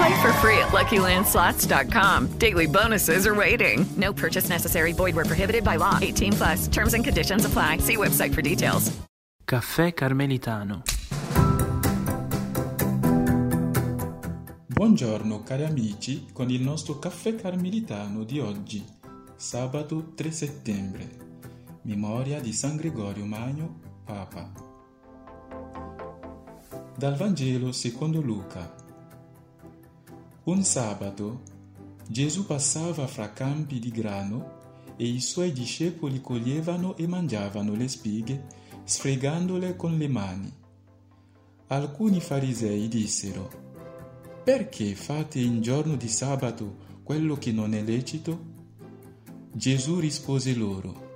Play for free at LuckyLandSlots.com. Daily bonuses are waiting. No purchase necessary. Void where prohibited by law. 18 plus. Terms and conditions apply. See website for details. Caffè Carmelitano. Buongiorno cari amici con il nostro caffè carmelitano di oggi, sabato 3 settembre. Memoria di San Gregorio Magno, Papa. Dal Vangelo secondo Luca. Un sabato Gesù passava fra campi di grano e i suoi discepoli coglievano e mangiavano le spighe sfregandole con le mani. Alcuni farisei dissero, perché fate in giorno di sabato quello che non è lecito? Gesù rispose loro,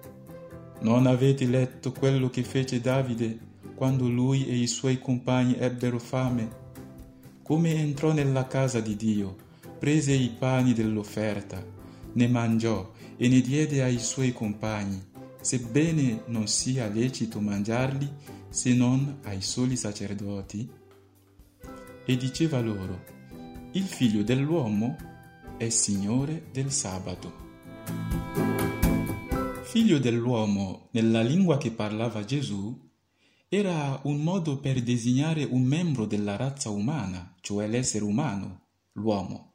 non avete letto quello che fece Davide quando lui e i suoi compagni ebbero fame? Come entrò nella casa di Dio, prese i pani dell'offerta, ne mangiò e ne diede ai suoi compagni, sebbene non sia lecito mangiarli se non ai soli sacerdoti? E diceva loro, il figlio dell'uomo è Signore del sabato. Figlio dell'uomo, nella lingua che parlava Gesù, era un modo per designare un membro della razza umana, cioè l'essere umano, l'uomo.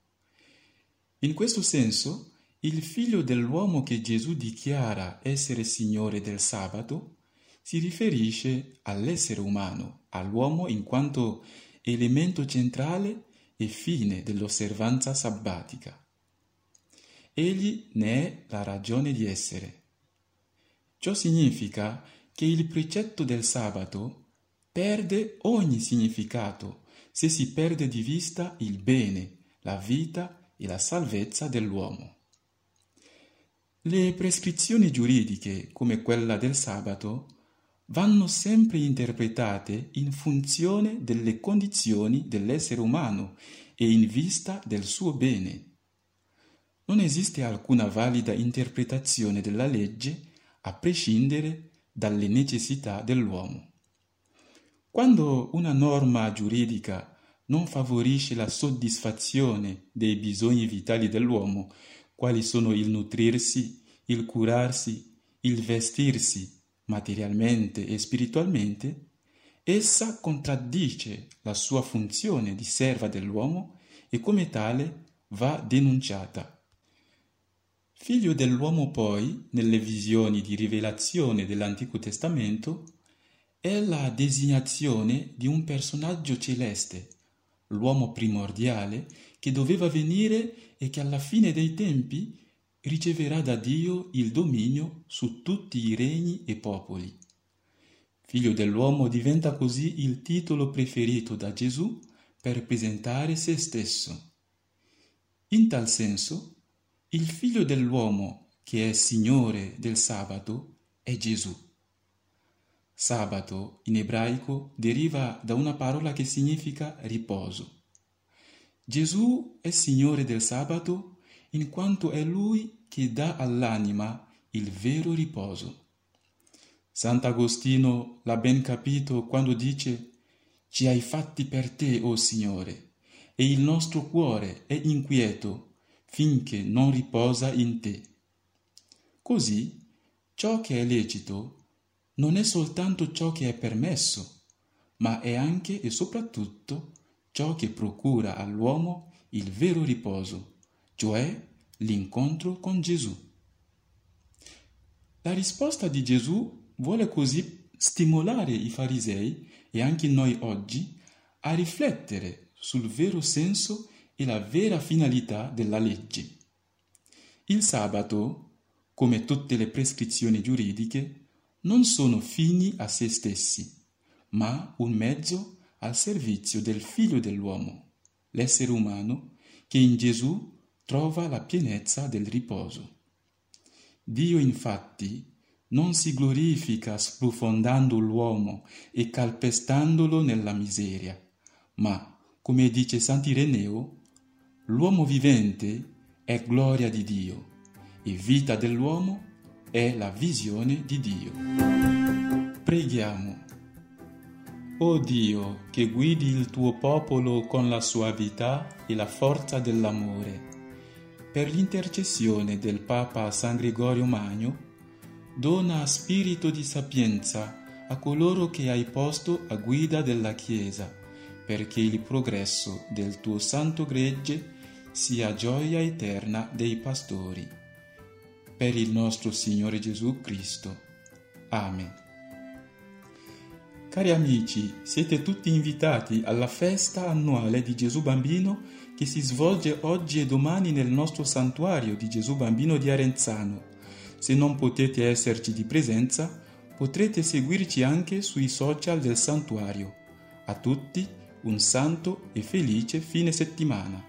In questo senso, il figlio dell'uomo che Gesù dichiara essere Signore del sabato si riferisce all'essere umano, all'uomo in quanto elemento centrale e fine dell'osservanza sabbatica. Egli ne è la ragione di essere. Ciò significa che il precetto del sabato perde ogni significato se si perde di vista il bene, la vita e la salvezza dell'uomo. Le prescrizioni giuridiche, come quella del sabato, vanno sempre interpretate in funzione delle condizioni dell'essere umano e in vista del suo bene. Non esiste alcuna valida interpretazione della legge a prescindere dalle necessità dell'uomo. Quando una norma giuridica non favorisce la soddisfazione dei bisogni vitali dell'uomo, quali sono il nutrirsi, il curarsi, il vestirsi materialmente e spiritualmente, essa contraddice la sua funzione di serva dell'uomo e come tale va denunciata. Figlio dell'uomo poi, nelle visioni di rivelazione dell'Antico Testamento, è la designazione di un personaggio celeste, l'uomo primordiale che doveva venire e che alla fine dei tempi riceverà da Dio il dominio su tutti i regni e popoli. Figlio dell'uomo diventa così il titolo preferito da Gesù per presentare se stesso. In tal senso, il figlio dell'uomo, che è Signore del sabato, è Gesù. Sabato in ebraico deriva da una parola che significa riposo. Gesù è Signore del sabato in quanto è Lui che dà all'anima il vero riposo. Sant'Agostino l'ha ben capito quando dice Ci hai fatti per te, o oh Signore, e il nostro cuore è inquieto finché non riposa in te. Così ciò che è lecito non è soltanto ciò che è permesso, ma è anche e soprattutto ciò che procura all'uomo il vero riposo, cioè l'incontro con Gesù. La risposta di Gesù vuole così stimolare i farisei e anche noi oggi a riflettere sul vero senso e la vera finalità della legge. Il sabato, come tutte le prescrizioni giuridiche, non sono fini a se stessi, ma un mezzo al servizio del figlio dell'uomo, l'essere umano che in Gesù trova la pienezza del riposo. Dio infatti non si glorifica sprofondando l'uomo e calpestandolo nella miseria, ma, come dice Sant'Ireneo, l'uomo vivente è gloria di Dio e vita dell'uomo è la visione di Dio. Preghiamo. O Dio, che guidi il tuo popolo con la suavità e la forza dell'amore, per l'intercessione del Papa San Gregorio Magno, dona spirito di sapienza a coloro che hai posto a guida della Chiesa, perché il progresso del tuo santo gregge sia gioia eterna dei pastori. Per il nostro Signore Gesù Cristo. Amen. Cari amici, siete tutti invitati alla festa annuale di Gesù Bambino che si svolge oggi e domani nel nostro santuario di Gesù Bambino di Arenzano se non potete esserci di presenza, potrete seguirci anche sui social del santuario. A tutti un santo e felice fine settimana.